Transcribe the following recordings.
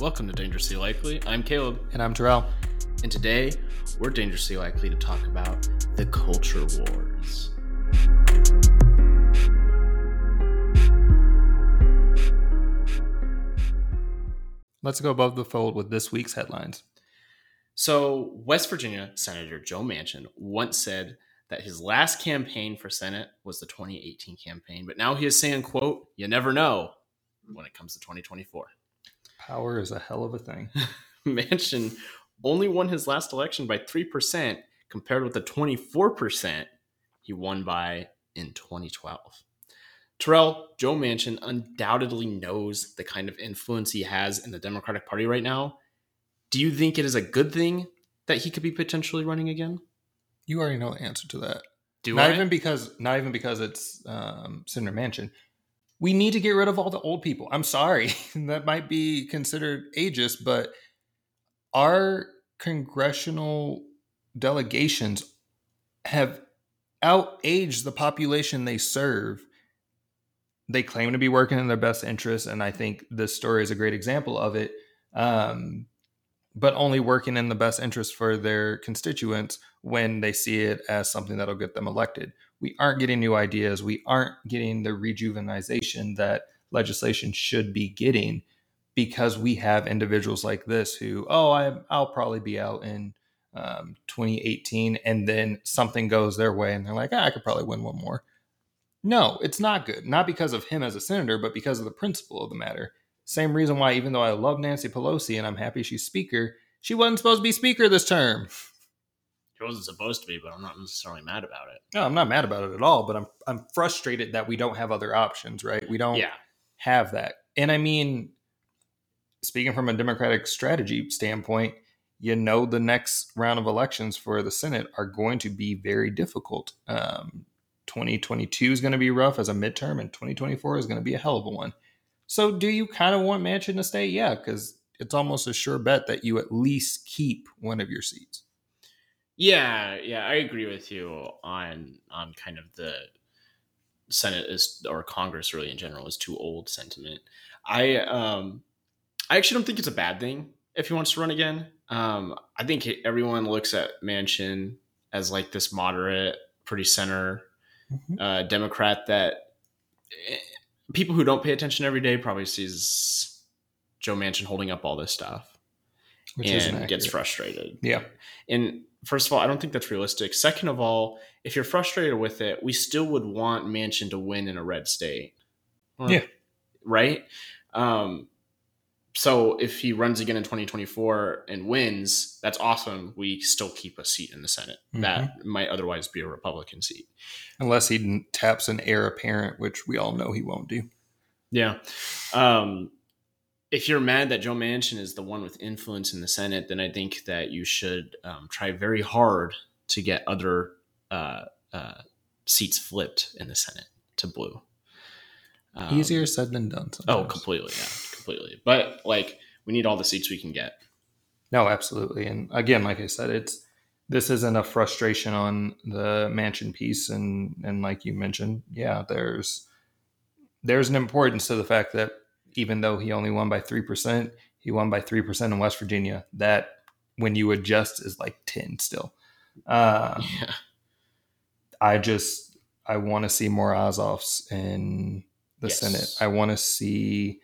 Welcome to Dangerously Likely. I'm Caleb. And I'm Terrell. And today, we're dangerously likely to talk about the culture wars. Let's go above the fold with this week's headlines. So, West Virginia Senator Joe Manchin once said that his last campaign for Senate was the 2018 campaign, but now he is saying, quote, you never know when it comes to 2024. Power is a hell of a thing. Manchin only won his last election by 3% compared with the 24% he won by in 2012. Terrell, Joe Manchin undoubtedly knows the kind of influence he has in the Democratic Party right now. Do you think it is a good thing that he could be potentially running again? You already know the answer to that. Do not I? even because not even because it's um, Senator Manchin. We need to get rid of all the old people. I'm sorry, that might be considered ageist, but our congressional delegations have outaged the population they serve. They claim to be working in their best interest, and I think this story is a great example of it. Um, but only working in the best interest for their constituents when they see it as something that'll get them elected. We aren't getting new ideas. We aren't getting the rejuvenization that legislation should be getting because we have individuals like this who, oh, I, I'll probably be out in um, 2018, and then something goes their way, and they're like, ah, I could probably win one more. No, it's not good. Not because of him as a senator, but because of the principle of the matter. Same reason why, even though I love Nancy Pelosi and I'm happy she's speaker, she wasn't supposed to be speaker this term. She wasn't supposed to be, but I'm not necessarily mad about it. No, I'm not mad about it at all, but I'm I'm frustrated that we don't have other options, right? We don't Yeah. have that. And I mean, speaking from a democratic strategy standpoint, you know the next round of elections for the Senate are going to be very difficult. Um, 2022 is going to be rough as a midterm, and 2024 is going to be a hell of a one. So, do you kind of want Manchin to stay? Yeah, because it's almost a sure bet that you at least keep one of your seats. Yeah, yeah, I agree with you on on kind of the Senate is or Congress really in general is too old sentiment. I um I actually don't think it's a bad thing if he wants to run again. Um I think everyone looks at Manchin as like this moderate, pretty center Mhm. uh, Democrat that eh, people who don't pay attention every day probably sees Joe Manchin holding up all this stuff Which and gets frustrated. Yeah. And first of all, I don't think that's realistic. Second of all, if you're frustrated with it, we still would want Manchin to win in a red state. Well, Yeah. Right? Um, so if he runs again in 2024 and wins, that's awesome. We still keep a seat in the Senate. Mm-hmm. That might otherwise be a Republican seat. Unless he taps an heir apparent, which we all know he won't do. Yeah. Um, if you're mad that Joe Manchin is the one with influence in the Senate, then I think that you should um, try very hard to get other uh, uh, seats flipped in the Senate to blue. Um, Easier said than done. Oh, completely. Yeah, completely. But like, we need all the seats we can get. No, absolutely. And again, like I said, it's this isn't a frustration on the Manchin piece, and and like you mentioned, yeah, there's there's an importance to the fact that even though he only won by three percent, he won by three percent in West Virginia. That when you adjust is like ten still. Um, Yeah. I just I want to see more AOCs in the Yes. Senate. I want to see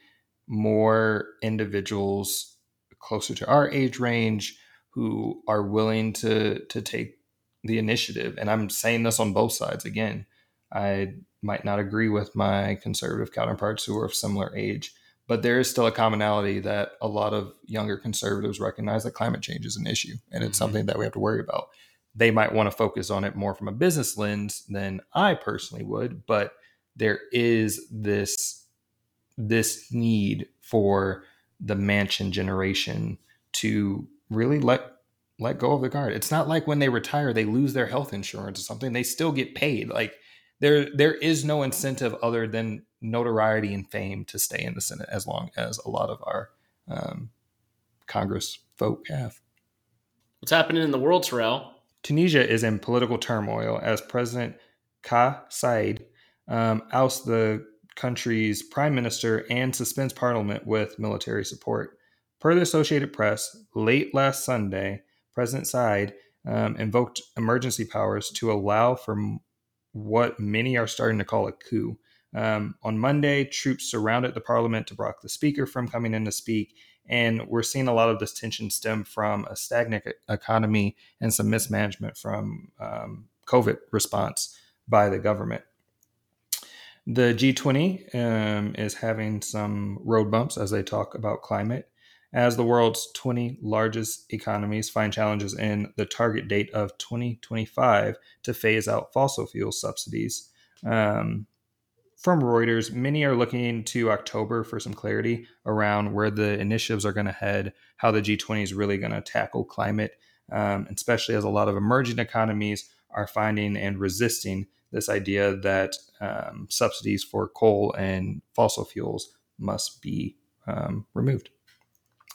more individuals closer to our age range who are willing to to take the initiative. And I'm saying this on both sides again. I might not agree with my conservative counterparts who are of similar age, but there is still a commonality that a lot of younger conservatives recognize that climate change is an issue and it's Mhm. something that we have to worry about they might want to focus on it more from a business lens than I personally would, but there is this this need for the Manchin generation to really let let go of the guard. It's not like when they retire they lose their health insurance or something. They still get paid. Like there there is no incentive other than notoriety and fame to stay in the Senate as long as a lot of our um, Congress folk have. What's happening in the world, Terrell? Tunisia is in political turmoil as President Kais Saied um, ousts the country's prime minister and suspends parliament with military support. Per the Associated Press, late last Sunday, President Saied um, invoked emergency powers to allow for what many are starting to call a coup. Um, on Monday, troops surrounded the parliament to block the speaker from coming in to speak. And we're seeing a lot of this tension stem from a stagnant economy and some mismanagement from um, COVID response by the government. The G20 um, is having some road bumps as they talk about climate, as the world's 20 largest economies find challenges in the target date of 2025 to phase out fossil fuel subsidies. Um, from Reuters, many are looking to October for some clarity around where the initiatives are going to head, how the G20 is really going to tackle climate, um, especially as a lot of emerging economies are finding and resisting this idea that um, subsidies for coal and fossil fuels must be um, removed.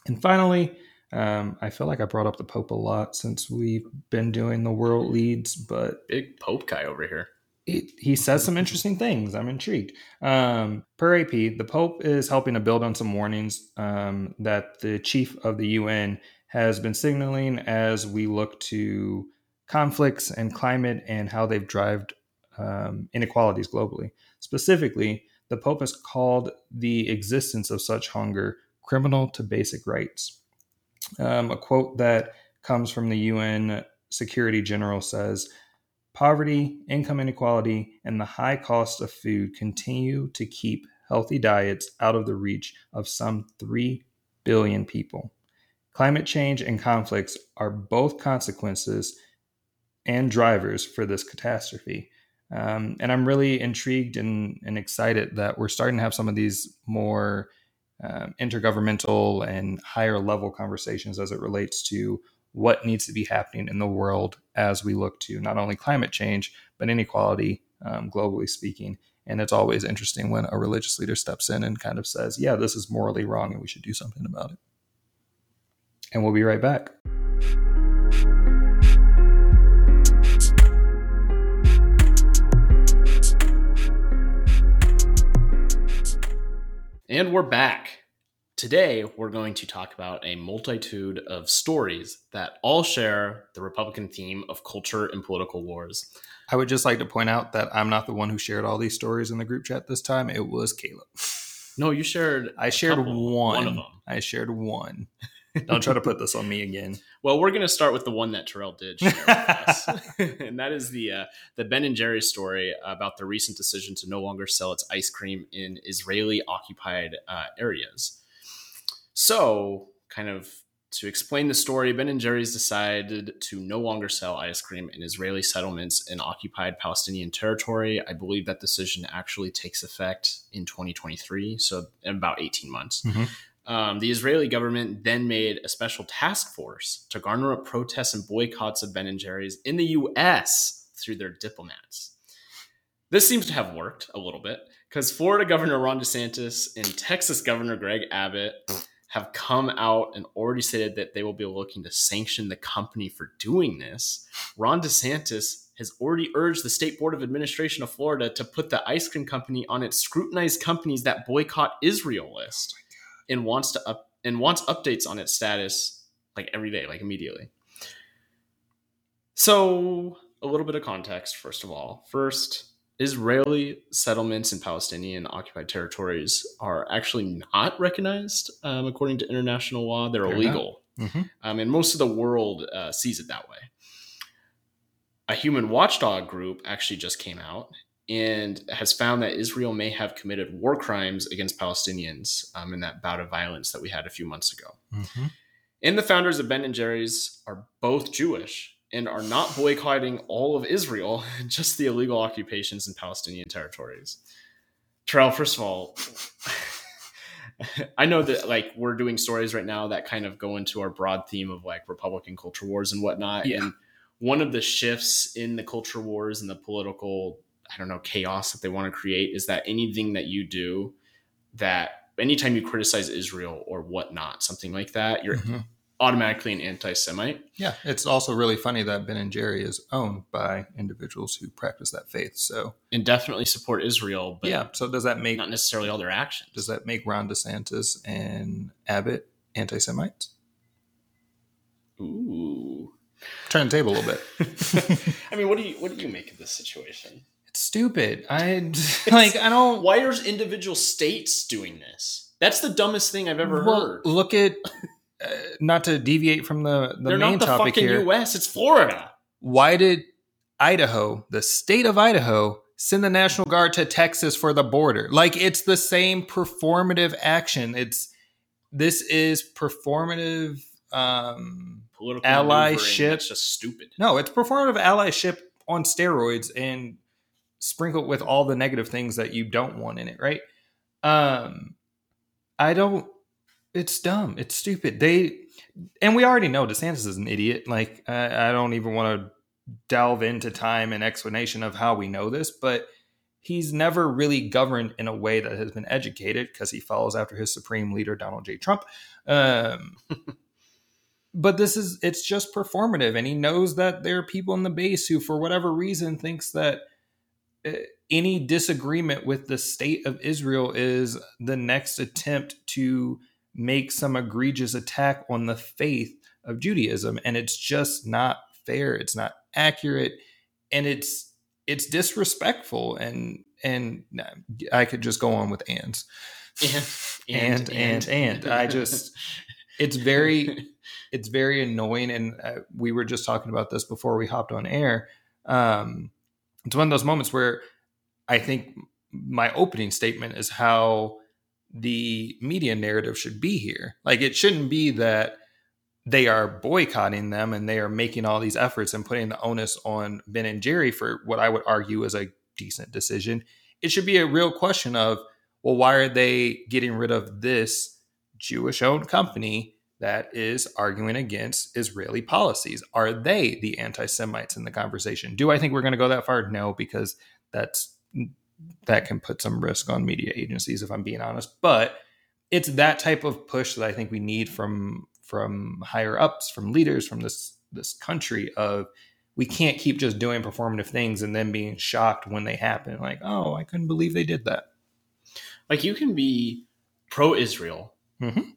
And finally, um, I feel like I brought up the Pope a lot since we've been doing the world leads, but big Pope guy over here it, he says some interesting things. I'm intrigued. Um, per AP, the Pope is helping to build on some warnings um, that the chief of the UN has been signaling as we look to conflicts and climate and how they've driven um, inequalities globally. Specifically, the Pope has called the existence of such hunger criminal to basic rights. Um, a quote that comes from the UN Security General says, Poverty, income inequality, and the high cost of food continue to keep healthy diets out of the reach of some 3 billion people. Climate change and conflicts are both consequences and drivers for this catastrophe. Um, and I'm really intrigued and, and, excited that we're starting to have some of these more um, intergovernmental and higher level conversations as it relates to what needs to be happening in the world as we look to not only climate change, but inequality, um, globally speaking. And it's always interesting when a religious leader steps in and kind of says, yeah, this is morally wrong and we should do something about it. And we'll be right back. And we're back. Today, we're going to talk about a multitude of stories that all share the Republican theme of culture and political wars. I would just like to point out that I'm not the one who shared all these stories in the group chat this time. It was Caleb. No, you shared. I shared couple, one. One of them. I shared one. Don't try to put this on me again. Well, we're going to start with the one that Terrell did share with us, and that is the uh, the Ben and Jerry's story about the recent decision to no longer sell its ice cream in Israeli occupied uh, areas. So, kind of to explain the story, Ben and Jerry's decided to no longer sell ice cream in Israeli settlements in occupied Palestinian territory. I believe that decision actually takes effect in 2023, so in about 18 months. Mm-hmm. Um, the Israeli government then made a special task force to garner up protests and boycotts of Ben and Jerry's in the U.S. through their diplomats. This seems to have worked a little bit because Florida Governor Ron DeSantis and Texas Governor Greg Abbott have come out and already stated that they will be looking to sanction the company for doing this. Ron DeSantis has already urged the State Board of Administration of Florida to put the ice cream company on its scrutinized companies that boycott Israel list and wants to up and wants updates on its status like every day, like immediately. So, a little bit of context first of all. First, Israeli settlements in Palestinian occupied territories are actually not recognized um, according to international law. They're, They're illegal. Mm-hmm. Um, and most of the world uh, sees it that way. A human watchdog group actually just came out and has found that Israel may have committed war crimes against Palestinians um, in that bout of violence that we had a few months ago. Mm-hmm. And the founders of Ben and Jerry's are both Jewish and are not boycotting all of Israel, just the illegal occupations in Palestinian territories. Terrell, first of all, I know that like we're doing stories right now that kind of go into our broad theme of like Republican culture wars and whatnot. Yeah. And one of the shifts in the culture wars and the political, I don't know, chaos that they want to create is that anything that you do that anytime you criticize Israel or whatnot, something like that, you're mm-hmm automatically an anti-Semite. Yeah, it's also really funny that Ben and Jerry is owned by individuals who practice that faith. So and definitely support Israel. But yeah, so does that make not necessarily all their actions? Does that make Ron DeSantis and Abbott anti-Semites? Ooh, turn the table a little bit. I mean, what do you what do you make of this situation? It's stupid. I like. I don't. Why are individual states doing this? That's the dumbest thing I've ever well, heard. Look at uh, not to deviate from the the They're main not the topic fucking here. U.S. It's Florida. Why did Idaho, the state of Idaho, send the National Guard to Texas for the border? Like it's the same performative action. It's this is performative um Political Allyship. That's just stupid. no, it's performative allyship on steroids and sprinkled with all the negative things that you don't want in it, right? Um I don't it's dumb. It's stupid. They and we already know DeSantis is an idiot. Like I, I don't even want to delve into time and explanation of how we know this, but he's never really governed in a way that has been educated because he follows after his supreme leader Donald J. Trump. Um, but this is it's just performative, and he knows that there are people in the base who, for whatever reason, thinks that any disagreement with the state of Israel is the next attempt to make some egregious attack on the faith of Judaism and it's just not fair it's not accurate and it's it's disrespectful and and I could just go on with ands. And and and and. I just it's very it's very annoying and uh, we were just talking about this before we hopped on air. Um it's one of those moments where I think my opening statement is how the media narrative should be here. Like it shouldn't be that they are boycotting them and they are making all these efforts and putting the onus on Ben and Jerry for what I would argue is a decent decision. It should be a real question of, well, why are they getting rid of this Jewish owned company that is arguing against Israeli policies? Are they the anti Semites in the conversation? Do I think we're going to go that far? No, because that's that can put some risk on media agencies if i'm being honest but it's that type of push that i think we need from from higher ups from leaders from this this country of we can't keep just doing performative things and then being shocked when they happen like oh i couldn't believe they did that like you can be pro-Israel Mhm.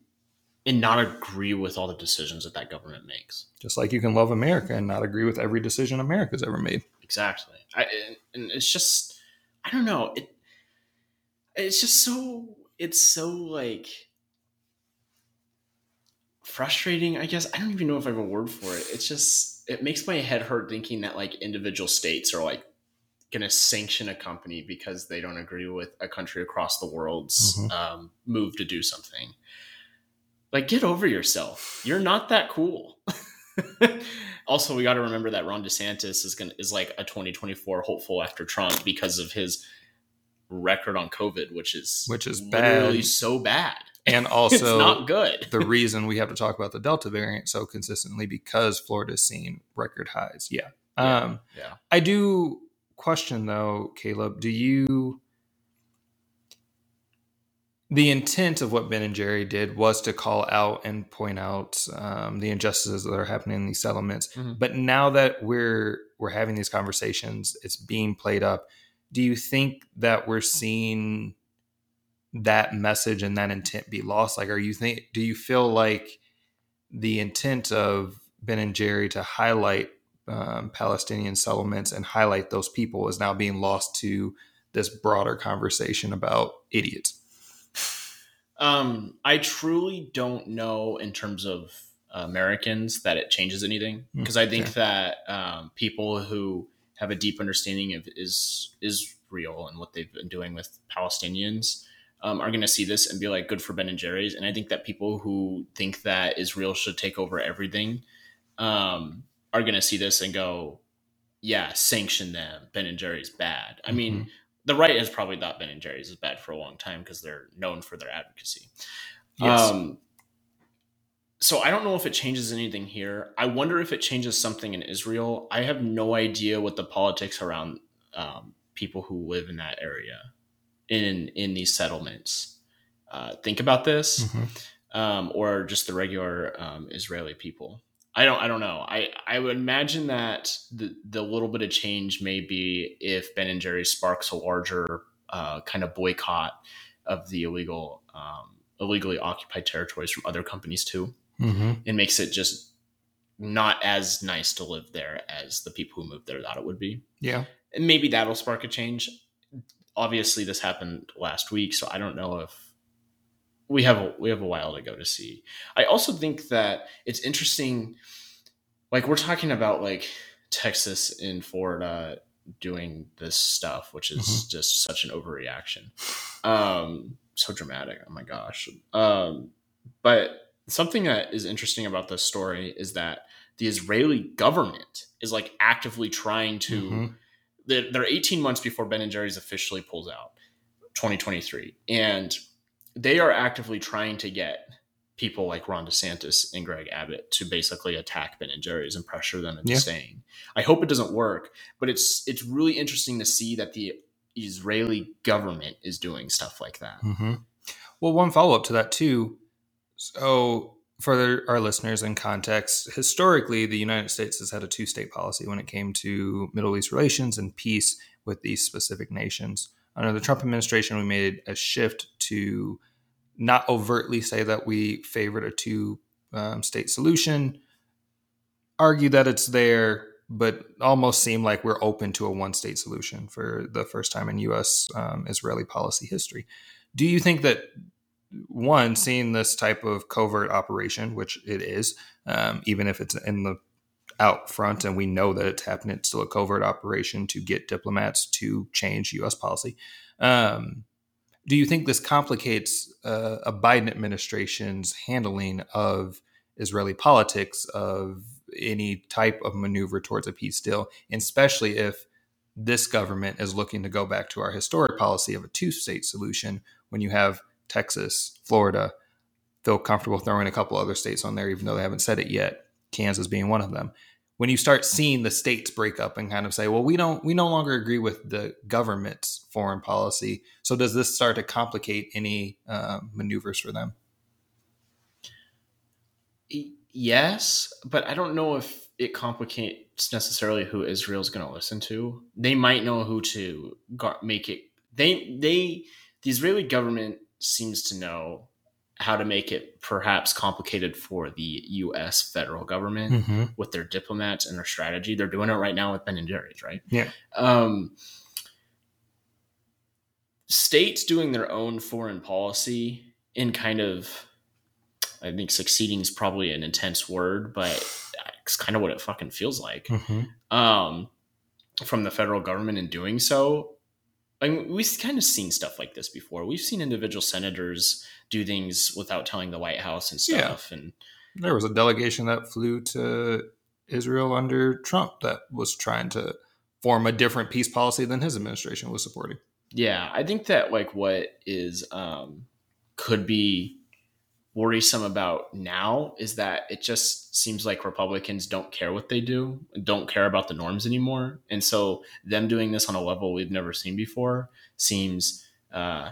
And not agree with all the decisions that that government makes. just like you can love america and not agree with every decision america's ever made Exactly. I, and- it's just, I don't know. It, it's just so, it's so like frustrating. I guess I don't even know if I have a word for it. It's just, it makes my head hurt thinking that like individual states are like going to sanction a company because they don't agree with a country across the world's Mhm. um, move to do something. Like, get over yourself. You're not that cool. also, we got to remember that Ron DeSantis is gonna is like a 2024 hopeful after Trump because of his record on COVID, which is Which is literally bad. so bad. and it's also not good. the reason we have to talk about the delta variant so consistently because florida's seen record highs yeah Yeah. um yeah. I do question though, Caleb, do you the intent of what Ben and Jerry did was to call out and point out um, the injustices that are happening in these settlements. Mhm. But now that we're we're having these conversations, it's being played up. Do you think that we're seeing that message and that intent be lost? Like, are you think? Do you feel like the intent of Ben and Jerry to highlight um, Palestinian settlements and highlight those people is now being lost to this broader conversation about idiots. Um, I truly don't know in terms of Americans that it changes anything Mm, because I think that um, people who have a deep understanding of is Israel and what they've been doing with Palestinians um, are going to see this and be like, good for Ben and Jerry's. And I think that people who think that Israel should take over everything um, are going to see this and go, yeah, sanction them. Ben and Jerry's bad. I mean, the right has probably thought Ben and Jerry's is bad for a long time because they're known for their advocacy. Yes. Um, so I don't know if it changes anything here. I wonder if it changes something in Israel. I have no idea what the politics around um, people who live in that area, in in these settlements. Uh, think about this. Mhm. um, or just the regular um, Israeli people. I don't I don't know. I, I would imagine that the the little bit of change may be if Ben and Jerry sparks a larger uh, kind of boycott of the illegal um, illegally occupied territories from other companies too. Mm-hmm. It makes it just not as nice to live there as the people who moved there thought it would be. Yeah. And maybe that'll spark a change. Obviously, this happened last week, so I don't know if we have a, we have a while to go to see. I also think that it's interesting. Like we're talking about like Texas and Florida doing this stuff, which is Mhm. just such an overreaction. Um, so dramatic. Oh my gosh. Um, but something that is interesting about this story is that the Israeli government is like actively trying to. Mhm. They're, they're 18 months before Ben and Jerry's officially pulls out, 2023, and they are actively trying to get people like Ron DeSantis and Greg Abbott to basically attack Ben and Jerry's and pressure them into Yeah. staying. I hope it doesn't work, but it's it's really interesting to see that the Israeli government is doing stuff like that. hmm Well, one follow up to that too. So, for the- our listeners in context, historically, the United States has had a two state policy when it came to Middle East relations and peace with these specific nations. Under the Trump administration, we made a shift to not overtly say that we favored a two um, state solution, argue that it's there, but almost seem like we're open to a one state solution for the first time in U.S. Um, Israeli policy history. Do you think that one, seeing this type of covert operation, which it is, um, even if it's in the out front and we know that it's happening, it's still a covert operation to get diplomats to change U.S. policy. Um, do you think this complicates uh, a Biden administration's handling of Israeli politics of any type of maneuver towards a peace deal, especially if this government is looking to go back to our historic policy of a two state solution when you have Texas, Florida, feel comfortable throwing a couple other states on there, even though they haven't said it yet, Kansas being one of them. When you start seeing the states break up and kind of say, well, we don't, we no longer agree with the government's foreign policy. So does this start to complicate any uh, maneuvers for them? Yes, but I don't know if it complicates necessarily who Israel's going to listen to. They might know who to make it. They they the Israeli government seems to know how to make it perhaps complicated for the U.S. federal government Mm-hmm. with their diplomats and their strategy. They're doing it right now with Ben and Jerry's, right? Yeah. Um, states doing their own foreign policy in kind of, I think succeeding is probably an intense word, but it's kind of what it fucking feels like. Mm-hmm. Um, from the federal government in doing so. I mean, we've kind of seen stuff like this before. We've seen individual senators do things without telling the White House and stuff. Yeah. And There was a delegation that flew to Israel under Trump that was trying to form a different peace policy than his administration was supporting. Yeah, I think that like what is um could be worrisome about now is that it just seems like Republicans don't care what they do, don't care about the norms anymore. And so them doing this on a level we've never seen before seems uh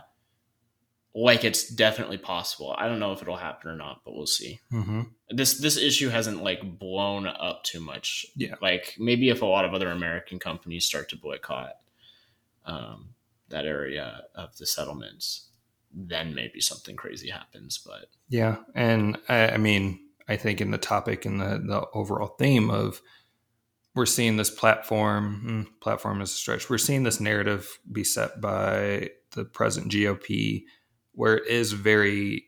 like it's definitely possible. I don't know if it'll happen or not, but we'll see. Mm-hmm. This this issue hasn't like blown up too much. Yeah. Like maybe if a lot of other American companies start to boycott um, that area of the settlements, then maybe something crazy happens. But Yeah, and I, I mean, I think in the topic and the the overall theme of we're seeing this platform mm, platform is a stretch. We're seeing this narrative be set by the present GOP, where it is very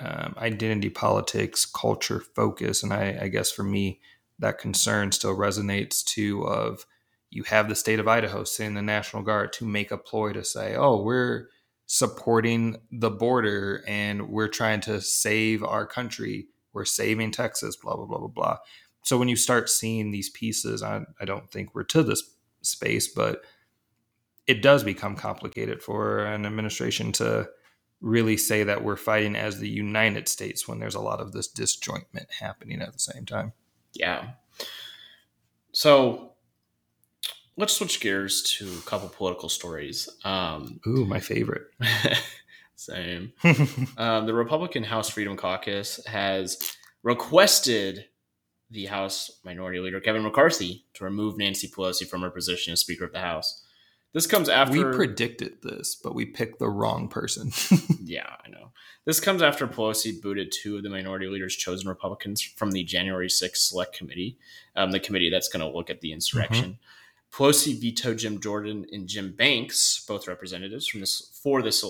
um, identity politics, culture focus, and I, I guess for me that concern still resonates too. Of you have the state of Idaho sending the National Guard to make a ploy to say, "Oh, we're." Supporting the border and we're trying to save our country. We're saving Texas, blah, blah, blah, blah, blah. So when you start seeing these pieces, I, I don't think we're to this space, but it does become complicated for an administration to really say that we're fighting as the United States when there's a lot of this disjointment happening at the same time. yeah. So let's switch gears to a couple political stories. Um, Ooh, my favorite. Same. um, the Republican House Freedom Caucus has requested the House Minority Leader Kevin McCarthy to remove Nancy Pelosi from her position as Speaker of the House. This comes after we predicted this, but we picked the wrong person. yeah, I know. This comes after Pelosi booted two of the minority leaders chosen Republicans from the January 6th Select Committee, um, the committee that's going to look at the insurrection. Mm-hmm. Pelosi vetoed Jim Jordan and Jim Banks, both representatives from this for this.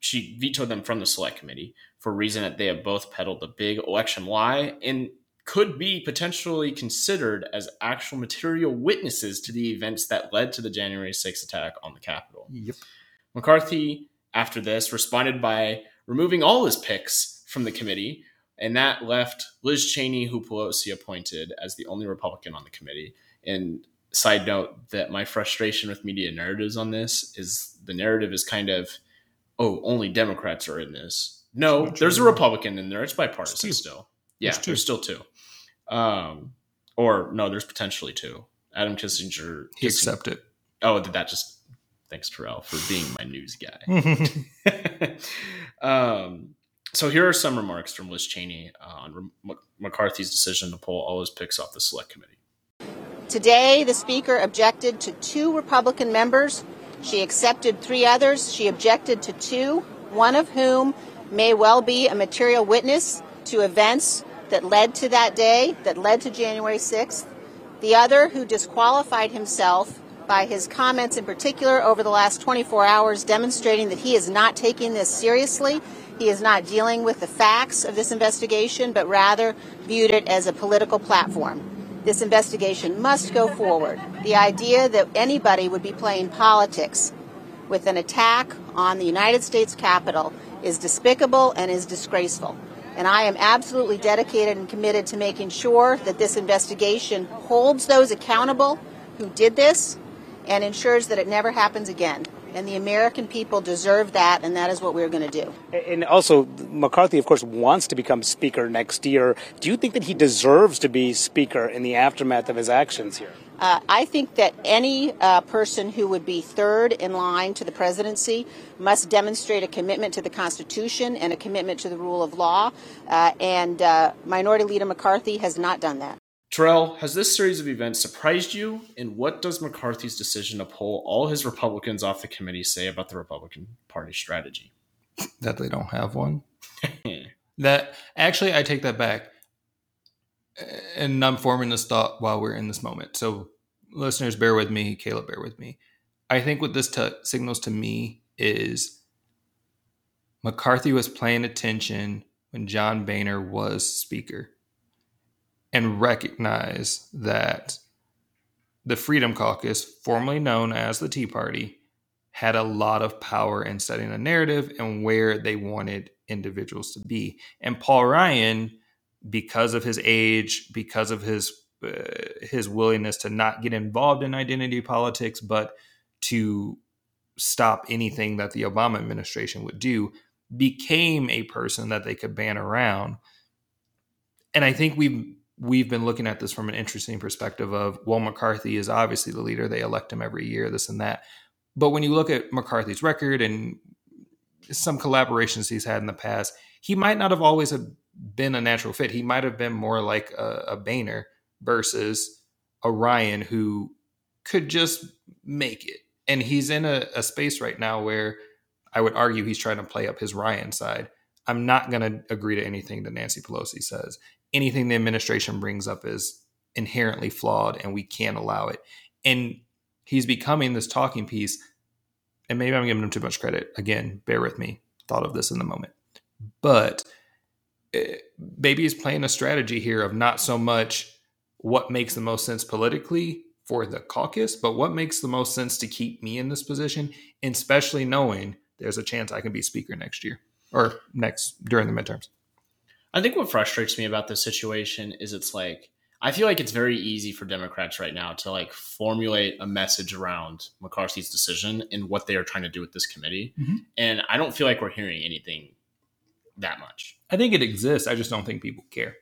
She vetoed them from the Select Committee for reason that they have both peddled the big election lie and could be potentially considered as actual material witnesses to the events that led to the January 6th attack on the Capitol. Yep. McCarthy, after this, responded by removing all his picks from the committee, and that left Liz Cheney, who Pelosi appointed, as the only Republican on the committee. And side note that my frustration with media narratives on this is the narrative is kind of, oh, only Democrats are in this. No, there's a Republican in there. It's bipartisan still. Yeah, there's, there's, still two. Um, or no, there's potentially two. Adam Kinzinger. He accepted. Oh, did that just Thanks, Terrell, for being my news guy. um, so here are some remarks from Liz Cheney on McCarthy's decision to pull all his picks off the select committee. Today, the Speaker objected to two Republican members. She accepted three others. She objected to two, one of whom may well be a material witness to events that led to that day, that led to January 6th. The other, who disqualified himself by his comments in particular over the last 24 hours, demonstrating that he is not taking this seriously. He is not dealing with the facts of this investigation, but rather viewed it as a political platform. This investigation must go forward. The idea that anybody would be playing politics with an attack on the United States Capitol is despicable and is disgraceful. And I am absolutely dedicated and committed to making sure that this investigation holds those accountable who did this and ensures that it never happens again. And the American people deserve that, and that is what we're going to do. And also, McCarthy, of course, wants to become Speaker next year. Do you think that he deserves to be Speaker in the aftermath of his actions here? Uh, I think that any uh, person who would be third in line to the presidency must demonstrate a commitment to the Constitution and a commitment to the rule of law. Uh, and uh, Minority Leader McCarthy has not done that. Terrell, has this series of events surprised you? And what does McCarthy's decision to pull all his Republicans off the committee say about the Republican Party strategy? That they don't have one. that actually, I take that back. And I'm forming this thought while we're in this moment. So, listeners, bear with me. Caleb, bear with me. I think what this t- signals to me is McCarthy was paying attention when John Boehner was speaker and recognize that the Freedom Caucus, formerly known as the Tea Party, had a lot of power in setting a narrative and where they wanted individuals to be. And Paul Ryan, because of his age, because of his uh, his willingness to not get involved in identity politics, but to stop anything that the Obama administration would do, became a person that they could ban around. And I think we've we've been looking at this from an interesting perspective of well mccarthy is obviously the leader. They elect him every year this and that. But when you look at mccarthy's record and some collaborations he's had in the past he might not have always have been a natural fit. He might have been more like a, a boehner versus a ryan who could just make it. And he's in a, a space right now where i would argue he's trying to play up his ryan side. I'm not going to agree to anything that Nancy Pelosi says anything the administration brings up is inherently flawed and we can't allow it. And he's becoming this talking piece. And maybe I'm giving him too much credit. Again, bear with me. Thought of this in the moment. But eh, maybe he's playing a strategy here of not so much what makes the most sense politically for the caucus, but what makes the most sense to keep me in this position, especially knowing there's a chance I can be speaker next year or next during the midterms. I think what frustrates me about this situation is it's like I feel like it's very easy for Democrats right now to like formulate a message around McCarthy's decision and what they are trying to do with this committee. Mm-hmm. And I don't feel like we're hearing anything that much. I think it exists. I just don't think people care.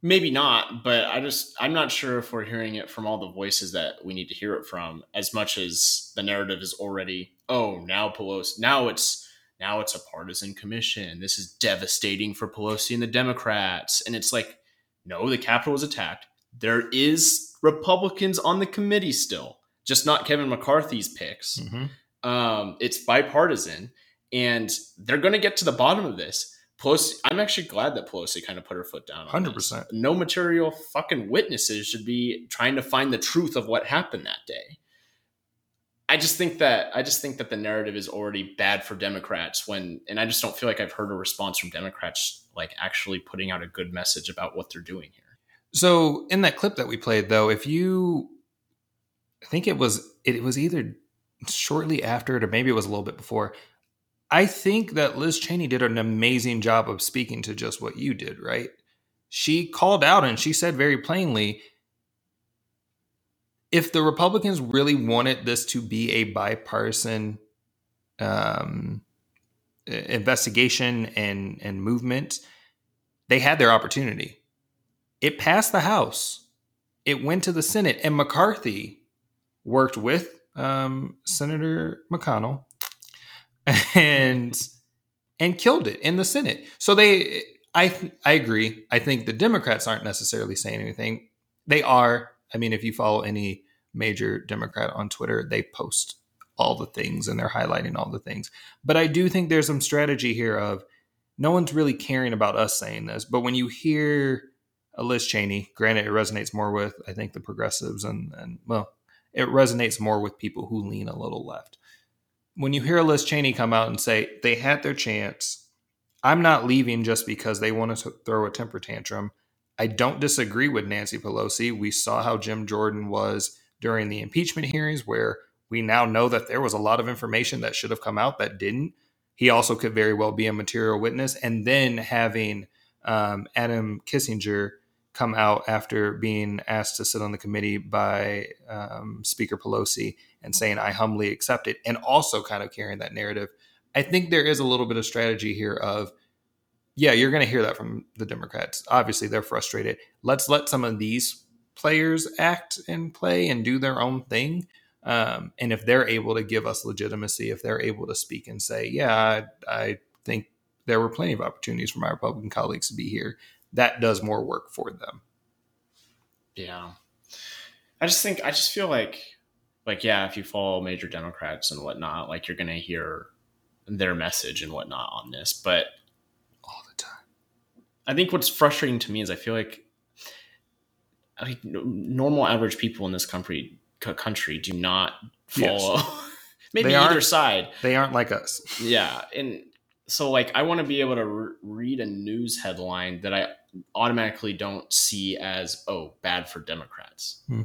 Maybe not, but I just I'm not sure if we're hearing it from all the voices that we need to hear it from as much as the narrative is already, oh, now Pelosi now it's now it's a partisan commission. This is devastating for Pelosi and the Democrats. And it's like, no, the Capitol was attacked. There is Republicans on the committee still, just not Kevin McCarthy's picks. Mm-hmm. Um, it's bipartisan, and they're going to get to the bottom of this. Pelosi, I'm actually glad that Pelosi kind of put her foot down. 100%. No material fucking witnesses should be trying to find the truth of what happened that day. I just think that I just think that the narrative is already bad for Democrats when, and I just don't feel like I've heard a response from Democrats like actually putting out a good message about what they're doing here. So in that clip that we played, though, if you, I think it was it was either shortly after it or maybe it was a little bit before. I think that Liz Cheney did an amazing job of speaking to just what you did, right? She called out and she said very plainly, if the Republicans really wanted this to be a bipartisan um, investigation and and movement, they had their opportunity. It passed the House. It went to the Senate, and McCarthy worked with um, Senator McConnell and and killed it in the Senate. So they, I I agree. I think the Democrats aren't necessarily saying anything. They are. I mean, if you follow any major Democrat on Twitter, they post all the things and they're highlighting all the things. But I do think there's some strategy here of no one's really caring about us saying this. But when you hear a Liz Cheney, granted, it resonates more with I think the progressives and and well, it resonates more with people who lean a little left. When you hear Liz Cheney come out and say they had their chance, I'm not leaving just because they want to throw a temper tantrum. I don't disagree with Nancy Pelosi. We saw how Jim Jordan was during the impeachment hearings, where we now know that there was a lot of information that should have come out that didn't. He also could very well be a material witness. And then having um, Adam Kinzinger come out after being asked to sit on the committee by um, Speaker Pelosi and saying, I humbly accept it, and also kind of carrying that narrative. I think there is a little bit of strategy here of, yeah, you're going to hear that from the Democrats. Obviously, they're frustrated. Let's let some of these players act and play and do their own thing. Um, and if they're able to give us legitimacy, if they're able to speak and say, yeah, I, I think there were plenty of opportunities for my Republican colleagues to be here, that does more work for them. Yeah. I just think I just feel like like yeah, if you follow major Democrats and whatnot, like you're gonna hear their message and whatnot on this. But. I think what's frustrating to me is I feel like think normal average people in this country country do not Yes. follow maybe They either side. They aren't like us. Yeah, and so like I want to be able to re- read a news headline that I automatically don't see as oh bad for Democrats, Hmm.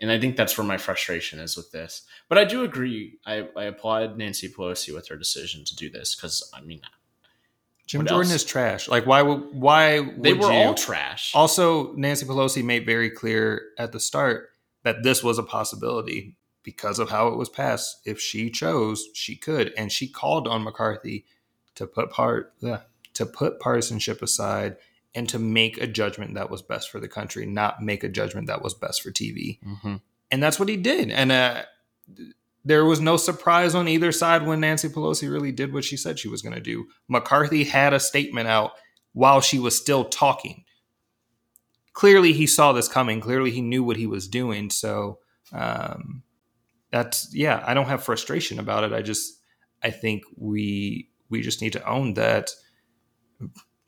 and I think that's where my frustration is with this. But I do agree. I, I applaud Nancy Pelosi with her decision to do this because I mean Jim What Jordan else? is trash. Like, why would why would they were you? all trash. Also, Nancy Pelosi made very clear at the start that this was a possibility because of how it was passed. If she chose, she could, and she called on McCarthy to put part yeah, to put partisanship aside and to make a judgment that was best for the country, not make a judgment that was best for TV. Mhm. And that's what he did. And uh, there was no surprise on either side when Nancy Pelosi really did what she said she was going to do. McCarthy had a statement out while she was still talking. Clearly, he saw this coming. Clearly, he knew what he was doing. So, um, that's yeah. I don't have frustration about it. I just I think we we just need to own that.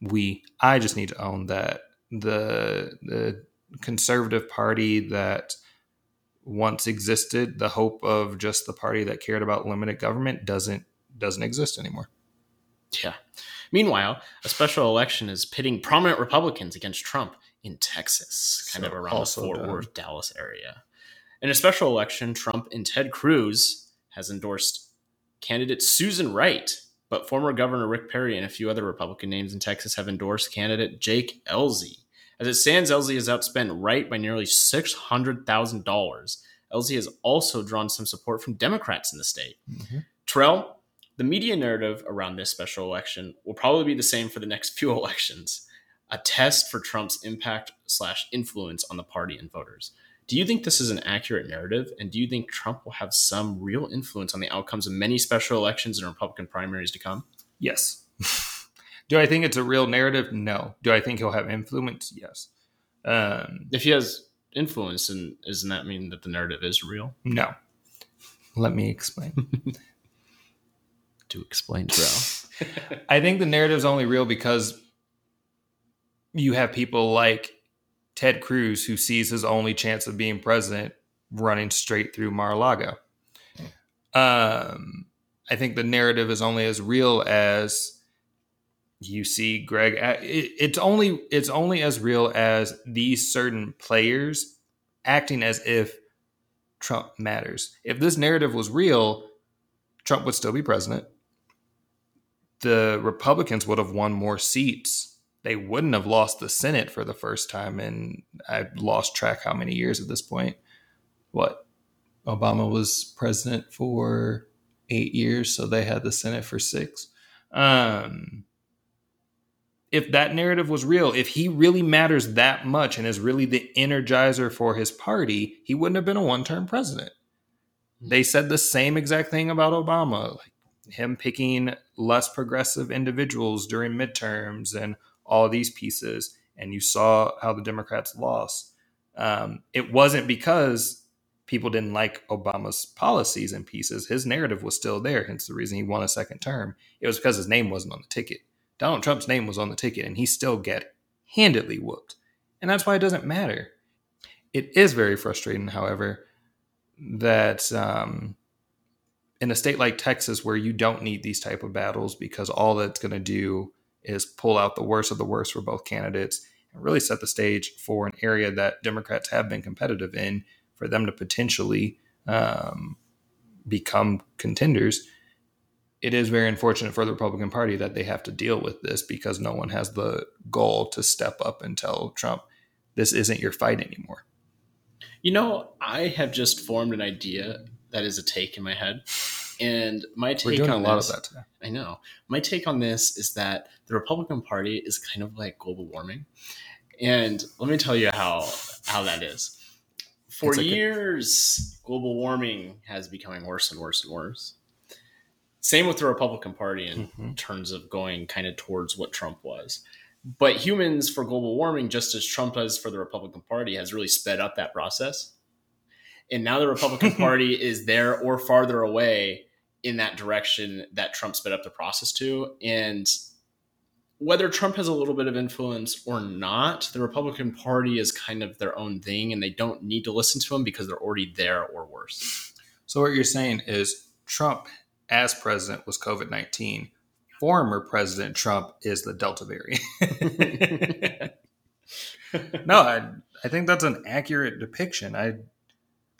We I just need to own that the the conservative party that once existed, the hope of just the party that cared about limited government doesn't doesn't exist anymore. Yeah. Meanwhile, a special election is pitting prominent Republicans against Trump in Texas, kind So of around the Fort done. Worth, Dallas area. In a special election, Trump and Ted Cruz has endorsed candidate Susan Wright, but former Governor Rick Perry and a few other Republican names in Texas have endorsed candidate Jake Ellzey. As it stands, Ellzey has outspent Wright by nearly $600,000. Ellzey has also drawn some support from Democrats in the state. Mm-hmm. Terrell, the media narrative around this special election will probably be the same for the next few elections, a test for Trump's impact slash influence on the party and voters. Do you think this is an accurate narrative? And do you think Trump will have some real influence on the outcomes of many special elections and Republican primaries to come? Yes. do I think it's a real narrative? No. Do I think he'll have influence? Yes. Um, if he has influence, and doesn't that mean that the narrative is real? No. Let me explain. to explain, Terrell. I think the narrative is only real because you have people like Ted Cruz, who sees his only chance of being president running straight through Mar-a-Lago. Um, I think the narrative is only as real as you see Greg. it's only it's only as real as these certain players acting as if Trump matters. If this narrative was real, Trump would still be president. The Republicans would have won more seats they wouldn't have lost the Senate for the first time and I've lost track how many years at this point. What Obama was president for eight years, so they had the Senate for six. Um, if that narrative was real, if he really matters that much and is really the energizer for his party, he wouldn't have been a one-term president. They said the same exact thing about Obama, like him picking less progressive individuals during midterms and all these pieces, and you saw how the Democrats lost. Um, it wasn't because people didn't like Obama's policies and pieces. His narrative was still there, hence the reason he won a second term. It was because his name wasn't on the ticket. Donald Trump's name was on the ticket, and he still get handedly whooped. And that's why it doesn't matter. It is very frustrating, however, that um, in a state like Texas, where you don't need these type of battles because all that's going to do is pull out the worst of the worst for both candidates and really set the stage for an area that Democrats have been competitive in for them to potentially um, become contenders. It is very unfortunate for the Republican Party that they have to deal with this because no one has the goal to step up and tell Trump, this isn't your fight anymore. You know, I have just formed an idea that is a take in my head. And my take on a lot this, of that today. I know. My take on this is that the Republican Party is kind of like global warming. And let me tell you how how that is. For like years, a- global warming has becoming worse and worse and worse. Same with the Republican Party in mm-hmm. terms of going kind of towards what Trump was. But humans for global warming, just as Trump has for the Republican Party, has really sped up that process. And now the Republican Party is there or farther away in that direction that Trump sped up the process to. And whether Trump has a little bit of influence or not, the Republican Party is kind of their own thing and they don't need to listen to him because they're already there or worse. So, what you're saying is Trump, as president, was COVID 19. Former President Trump is the Delta variant. no, I, I think that's an accurate depiction. I,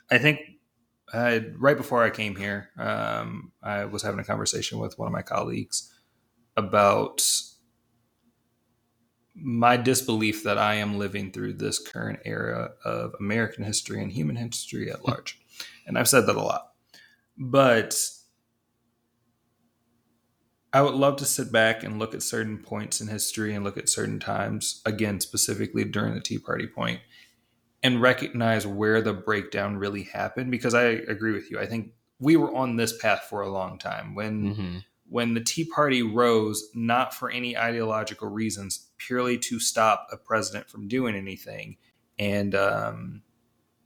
I think uh, right before I came here, um, I was having a conversation with one of my colleagues about my disbelief that I am living through this current era of American history and human history at large. and I've said that a lot. But I would love to sit back and look at certain points in history and look at certain times, again, specifically during the Tea Party point, and recognize where the breakdown really happened. Because I agree with you. I think we were on this path for a long time. When mm-hmm when the Tea Party rose not for any ideological reasons, purely to stop a president from doing anything, and um,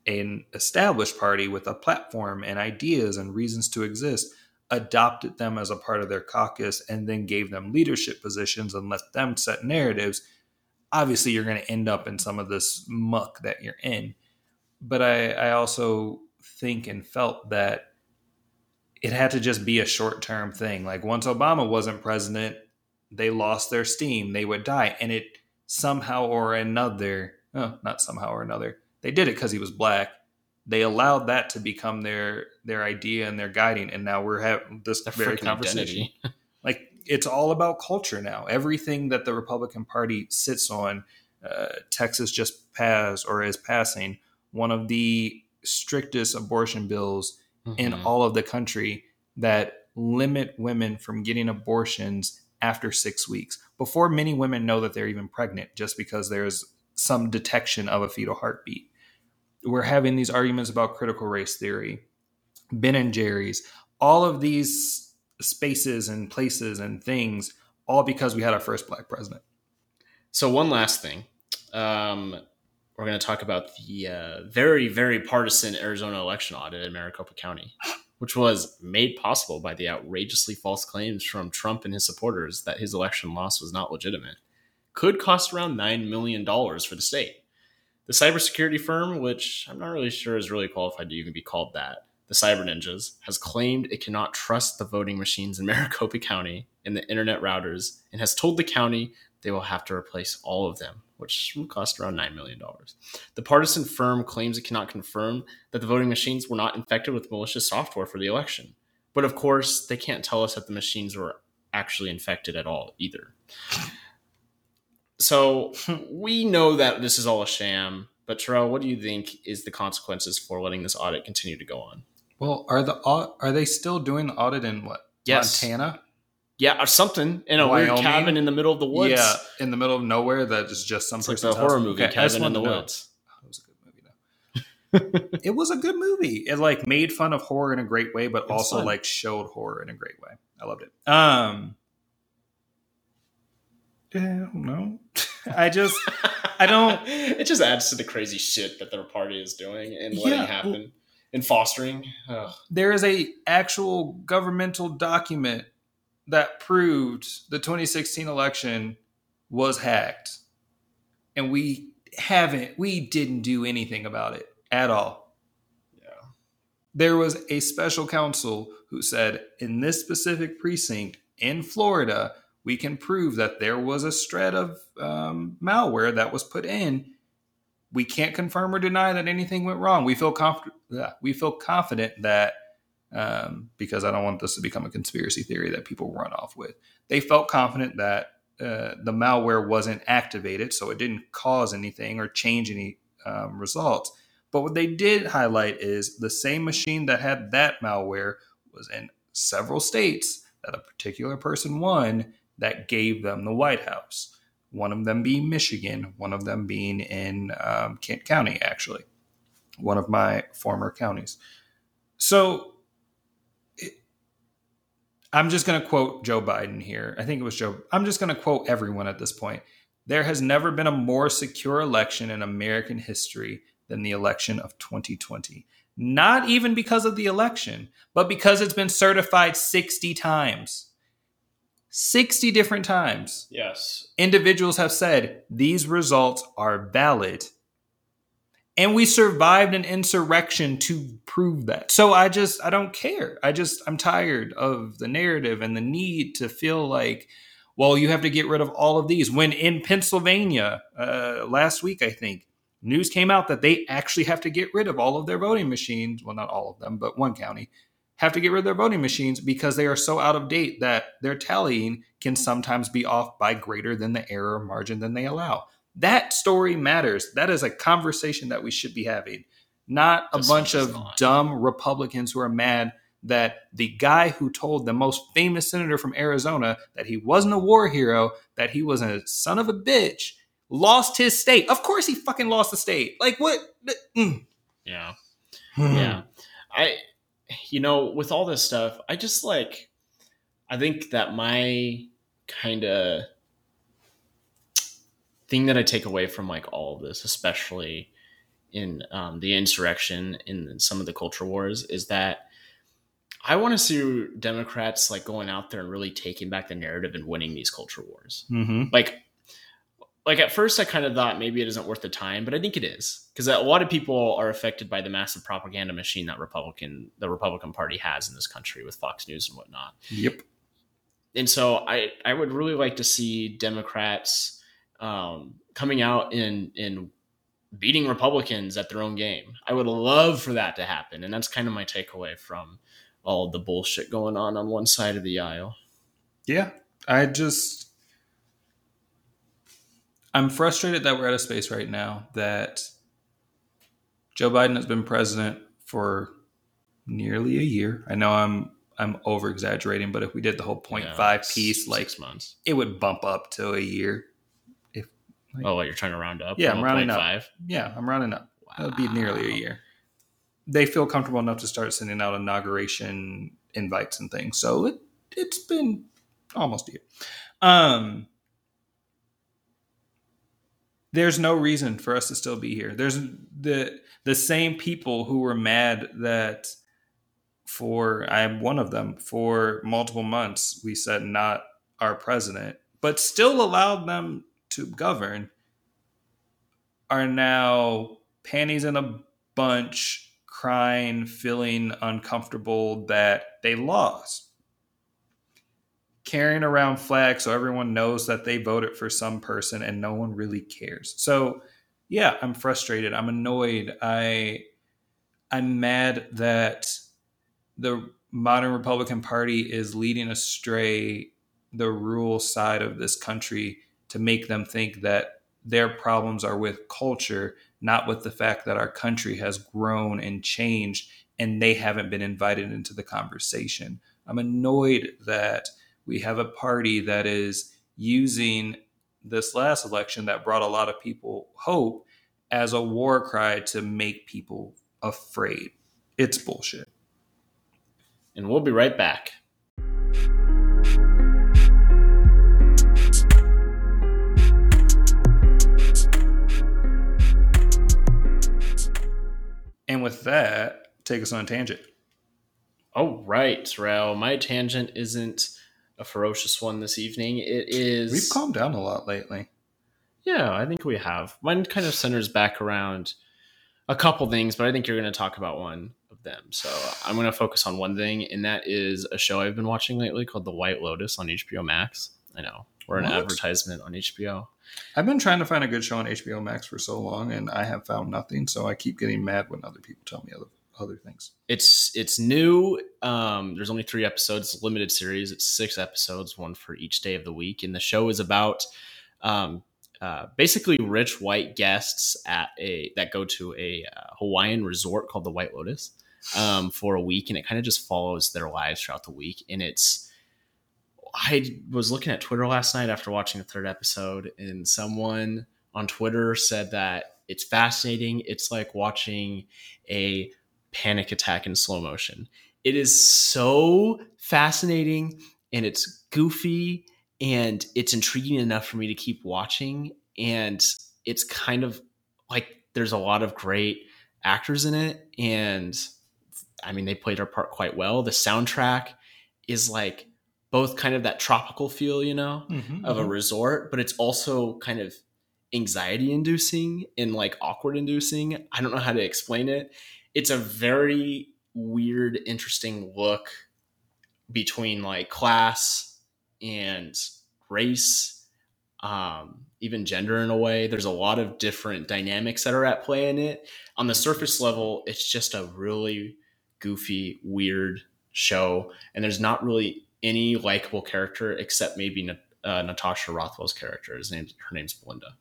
an established party with a platform and ideas and reasons to exist adopted them as a part of their caucus and then gave them leadership positions and let them set narratives, obviously you're going to end up in some of this muck that you're in. But I, I also think and felt that it had to just be a short term thing. Like once Obama wasn't president, they lost their steam. They would die. And it somehow or another, oh, not somehow or another, they did it because he was black. They allowed that to become their their idea and their guiding. And now we're having this very conversation. like it's all about culture now. Everything that the Republican Party sits on, uh, Texas just passed or is passing one of the strictest abortion bills mm-hmm. in all of the country that limit women from getting abortions after six weeks before many women know that they're even pregnant just because there's some detection of a fetal heartbeat. We're having these arguments about critical race theory, Ben and Jerry's, all of these spaces and places and things, all because we had our first black president. So one last thing, um, we're going to talk about the uh, very very partisan Arizona election audit in Maricopa County, which was made possible by the outrageously false claims from Trump and his supporters that his election loss was not legitimate. Could cost around nine million dollars for the state. The cybersecurity firm, which I'm not really sure is really qualified to even be called that, the Cyber Ninjas, has claimed it cannot trust the voting machines in Maricopa County and the internet routers and has told the county they will have to replace all of them, which will cost around $9 million. The partisan firm claims it cannot confirm that the voting machines were not infected with malicious software for the election. But of course, they can't tell us that the machines were actually infected at all either. So we know that this is all a sham. But Terrell, what do you think is the consequences for letting this audit continue to go on? Well, are the are they still doing the audit in what? Yes. Montana? Yeah, or something in a weird cabin in the middle of the woods. Yeah, in the middle of nowhere that is just some it's like the horror movie Okay, Cabin in the. Woods. It was a good movie though. it was a good movie. It like made fun of horror in a great way, but also fun. like showed horror in a great way. I loved it. Um I don't know. I just I don't it just adds to the crazy shit that their party is doing and letting Yeah, happen and fostering. Ugh. there is a actual governmental document that proved the 2016 election was hacked and we haven't we didn't do anything about it at all Yeah. there was a special counsel who said in this specific precinct in florida we can prove that there was a shred of um, malware that was put in we can't confirm or deny that anything went wrong we feel confident we feel confident that um, because I don't want this to become a conspiracy theory that people run off with. They felt confident that uh, the malware wasn't activated, so it didn't cause anything or change any um, results. But what they did highlight is the same machine that had that malware was in several states that a particular person won that gave them the White House. One of them being Michigan, one of them being in um, Kent County, actually, one of my former counties. So it- I'm just going to quote Joe Biden here. I think it was Joe. I'm just going to quote everyone at this point. There has never been a more secure election in American history than the election of 2020. Not even because of the election, but because it's been certified 60 times. 60 different times Yes. individuals have said these results are valid. And we survived an insurrection to prove that. So I just, I don't care. I just, I'm tired of the narrative and the need to feel like, well, you have to get rid of all of these. When in Pennsylvania, uh, last week, I think, news came out that they actually have to get rid of all of their voting machines. Well, not all of them, but one county have to get rid of their voting machines because they are so out of date that their tallying can sometimes be off by greater than the error margin than they allow. That story matters. That is a conversation that we should be having, not a bunch of dumb Republicans who are mad that the guy who told the most famous senator from Arizona that he wasn't a war hero, that he was a son of a bitch, lost his state. Of course he fucking lost the state. Like what? Mm. Yeah. yeah i you know with all this stuff i just like i think that my kind of thing that i take away from like all of this especially in um, the insurrection in some of the culture wars is that i want to see democrats like going out there and really taking back the narrative and winning these culture wars Mm-hmm. like like at first i kind of thought maybe it isn't worth the time but i think it is because a lot of people are affected by the massive propaganda machine that republican the republican party has in this country with fox news and whatnot Yep. and so i i would really like to see democrats um, coming out and and beating republicans at their own game i would love for that to happen and that's kind of my takeaway from all the bullshit going on on one side of the aisle Yeah. I just I'm frustrated that we're at a space right now that Joe Biden has been president for nearly a year. I know I'm I'm over exaggerating, but if we did the whole 0.5 Yeah, piece, like six months it would bump up to a year. If Oh what you're trying to round up Yeah, I'm rounding up. 1.5? Yeah, I'm rounding up. wow That would be nearly a year. They feel comfortable enough to start sending out inauguration invites and things. So it it's been almost a year. Um, there's no reason for us to still be here. There's the the same people who were mad that for I'm one of them for multiple months we said not our president, but still allowed them to govern are now panties in a bunch, crying, feeling uncomfortable that they lost. Carrying around flags so everyone knows that they voted for some person and no one really cares. So, yeah, I'm frustrated. I'm annoyed. I I'm mad that the modern Republican Party is leading astray the rural side of this country to make them think that their problems are with culture, not with the fact that our country has grown and changed and they haven't been invited into the conversation. I'm annoyed that we have a party that is using this last election that brought a lot of people hope as a war cry to make people afraid. It's bullshit. And we'll be right back. And with that, take us on a tangent. Oh, right, Terrell. My tangent isn't a ferocious one this evening. It is. We've calmed down a lot lately. Yeah, I think we have. Mine kind of centers back around a couple things, but I think you're going to talk about one of them. So I'm going to focus on one thing, and that is a show I've been watching lately called The White Lotus on HBO Max. I know we're an What? advertisement on HBO. I've been trying to find a good show on HBO Max for so long, and I have found nothing. So I keep getting mad when other people tell me other other things. It's it's new. Um, there's only three episodes, it's a limited series. It's six episodes, one for each day of the week, and the show is about um, uh, basically rich white guests at a that go to a uh, Hawaiian resort called the White Lotus um, for a week, and it kind of just follows their lives throughout the week. And it's I was looking at Twitter last night after watching the third episode, and someone on Twitter said that it's fascinating. It's like watching a panic attack in slow motion. It is so fascinating and it's goofy and it's intriguing enough for me to keep watching. And it's kind of like there's a lot of great actors in it. And I mean, they played their part quite well. The soundtrack is like both kind of that tropical feel, you know, Mm-hmm. of a resort, but it's also kind of anxiety inducing and like awkward inducing. I don't know how to explain it. It's a very weird, interesting look between like class and race, um, even gender in a way. There's a lot of different dynamics that are at play in it. On the surface level, it's just a really goofy, weird show, and there's not really any likable character except maybe uh, Natasha Rothwell's character. His name, her name's Belinda.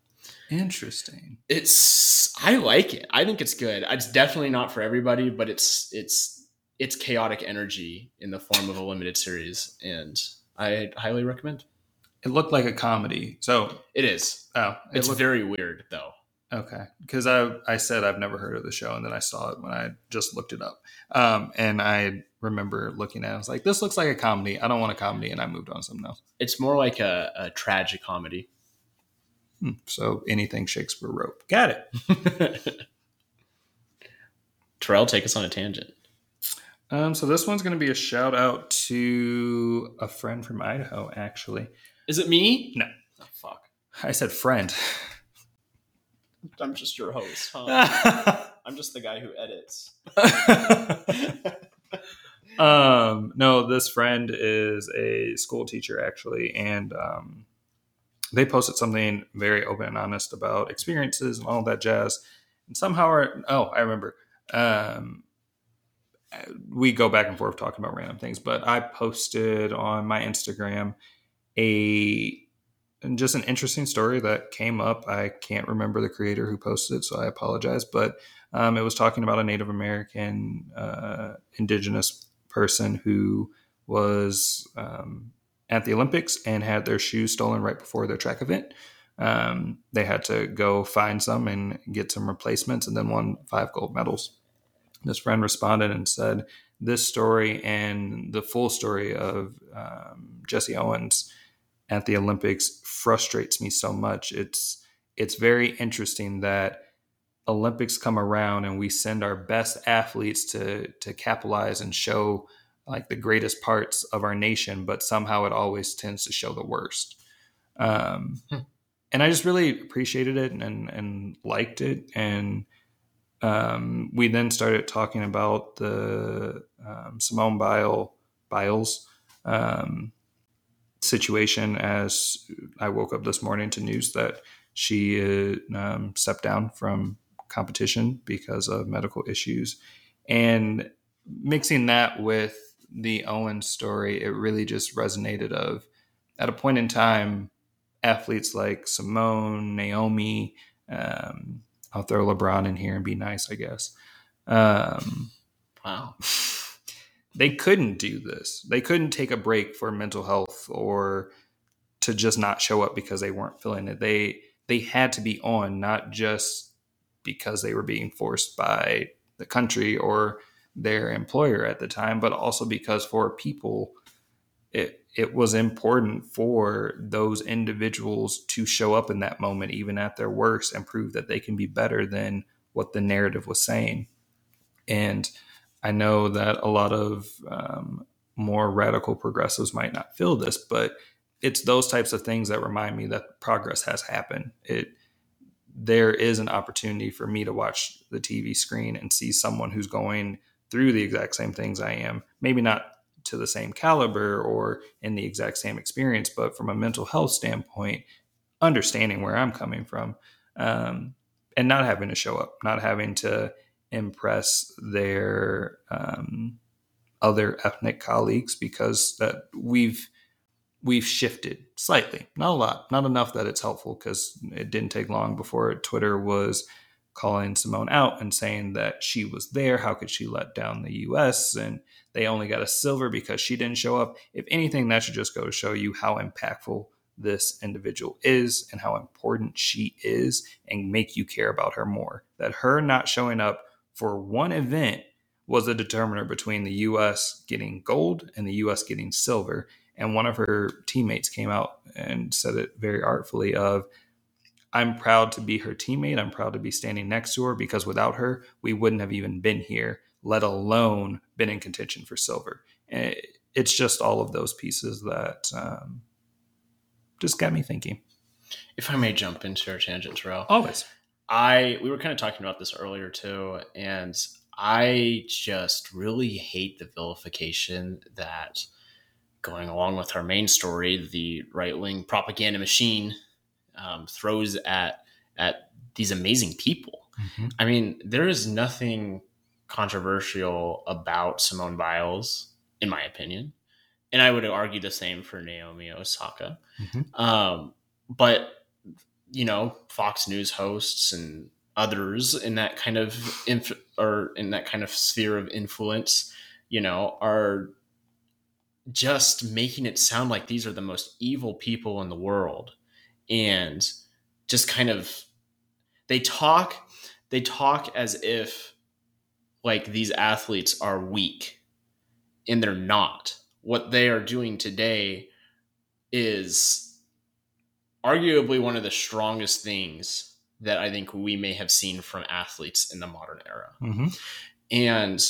Interesting. It's I like it. I think it's good. It's definitely not for everybody, but it's it's it's chaotic energy in the form of a limited series, and I highly recommend. It looked like a comedy. So, It is. oh, it It's looked, very weird though. okay. Because I I said I've never heard of the show, and then I saw it when I just looked it up. Um, and I remember looking at it. I was like, this looks like a comedy. I don't want a comedy, and I moved on to something else. It's more like a, a tragic comedy. Hmm. So anything Shakespeare wrote. Got it. Terrell, take us on a tangent. Um, so this one's going to be a shout out to a friend from Idaho, actually. Is it me? No. Oh, fuck. I said friend. I'm just your host. Huh? I'm just the guy who edits. um, no, this friend is a school teacher, actually. And um, they posted something very open and honest about experiences and all that jazz. And somehow, or, oh, I remember. Um, we go back and forth talking about random things, but I posted on my Instagram a just an interesting story that came up. I can't remember the creator who posted it, so I apologize. But um, it was talking about a Native American uh, indigenous person who was um, at the Olympics and had their shoes stolen right before their track event. Um, they had to go find some and get some replacements, and then won five gold medals. This friend responded and said, "This story and the full story of um, Jesse Owens at the Olympics frustrates me so much. It's it's very interesting that." Olympics come around and we send our best athletes to to capitalize and show like the greatest parts of our nation, but somehow it always tends to show the worst. Um, hmm. And I just really appreciated it and, and liked it. And um, we then started talking about the um, Simone Bile, Biles um, situation as I woke up this morning to news that she uh, stepped down from competition because of medical issues. And mixing that with the Owen story, it really just resonated of at a point in time, athletes like Simone, Naomi, um, I'll throw LeBron in here and be nice, I guess. Um, wow. They couldn't do this. They couldn't take a break for mental health or to just not show up because they weren't feeling it. They they had to be on, not just because they were being forced by the country or their employer at the time, but also because for people, it it was important for those individuals to show up in that moment, even at their worst, and prove that they can be better than what the narrative was saying. And I know that a lot of um, more radical progressives might not feel this, but it's those types of things that remind me that progress has happened. It there is an opportunity for me to watch the TV screen and see someone who's going through the exact same things I am. Maybe not to the same caliber or in the exact same experience, but from a mental health standpoint, understanding where I'm coming from um, and not having to show up, not having to impress their um, other ethnic colleagues because that we've we've shifted slightly, not a lot, not enough that it's helpful because it didn't take long before Twitter was calling Simone out and saying that she was there. How could she let down the U.S. and they only got a silver because she didn't show up? If anything, that should just go to show you how impactful this individual is and how important she is and make you care about her more. That her not showing up for one event was a determiner between the U.S. getting gold and the U.S. getting silver. And one of her teammates came out and said it very artfully of I'm proud to be her teammate. I'm proud to be standing next to her because without her, we wouldn't have even been here, let alone been in contention for silver. And it's just all of those pieces that um, just got me thinking. If I may jump into a tangent, Terrell. Always. I we were kind of talking about this earlier too, and I just really hate the vilification that going along with our main story, the right wing propaganda machine um, throws at at these amazing people. Mm-hmm. I mean, there is nothing controversial about Simone Biles, in my opinion, and I would argue the same for Naomi Osaka. Mm-hmm. Um, but you know, Fox News hosts and others in that kind of inf- or in that kind of sphere of influence, you know, are just making it sound like these are the most evil people in the world and just kind of they talk they talk as if like these athletes are weak and they're not what they are doing today is arguably one of the strongest things that I think we may have seen from athletes in the modern era. Mm-hmm. And,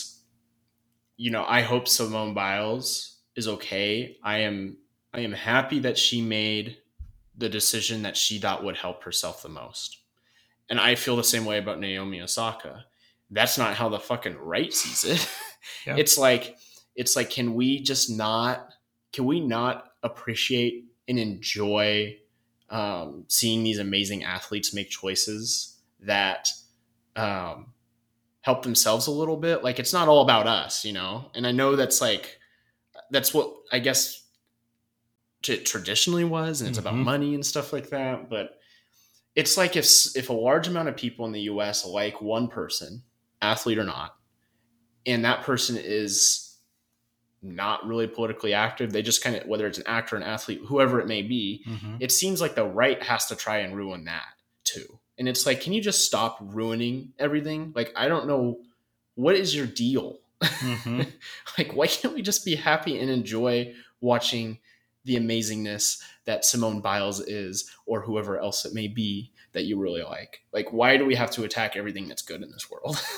you know, I hope Simone Biles is okay. I am I am happy that she made the decision that she thought would help herself the most. And I feel the same way about Naomi Osaka. That's not how the fucking right sees it. Yeah. It's like it's like can we just not can we not appreciate and enjoy um, seeing these amazing athletes make choices that um, help themselves a little bit? Like it's not all about us, you know. And I know that's like that's what I guess it traditionally was and it's mm-hmm. about money and stuff like that but it's like if if a large amount of people in the US like one person athlete or not and that person is not really politically active. They just kind of, whether it's an actor, an athlete, whoever it may be, Mhm. it seems like the right has to try and ruin that too. And it's like, can you just stop ruining everything? Like, I don't know. What is your deal? Mhm. like, why can't we just be happy and enjoy watching the amazingness that Simone Biles is or whoever else it may be that you really like? Like, why do we have to attack everything that's good in this world?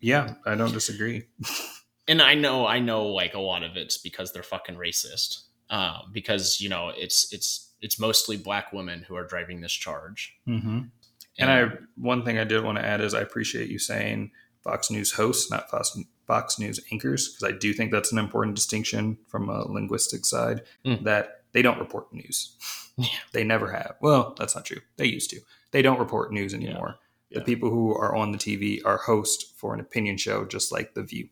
Yeah, I don't disagree. and I know, I know, like a lot of it's because they're fucking racist. Um, because you know, it's it's it's mostly black women who are driving this charge. hmm And I one thing I did want to add is I appreciate you saying Fox News hosts, not Fox, Fox News anchors, because I do think that's an important distinction from a linguistic side Mm. that they don't report news. Yeah. They never have. Well, that's not true. They used to. They don't report news anymore. Yeah. The people who are on the TV are hosts for an opinion show, just like The View.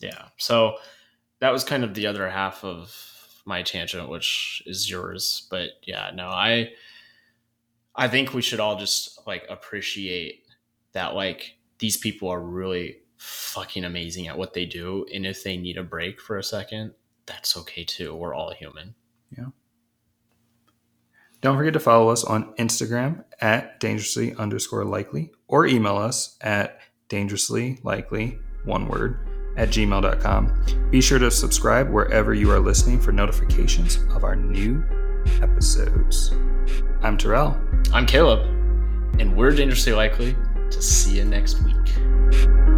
Yeah. So that was kind of the other half of my tangent, which is yours. But yeah, no, I I think we should all just like appreciate that like these people are really fucking amazing at what they do. And if they need a break for a second, that's okay too. We're all human. Yeah. Don't forget to follow us on Instagram at dangerously underscore likely or email us at dangerously likely, one word, at gmail.com. Be sure to subscribe wherever you are listening for notifications of our new episodes. I'm Terrell. I'm Caleb, and we're dangerously likely to see you next week.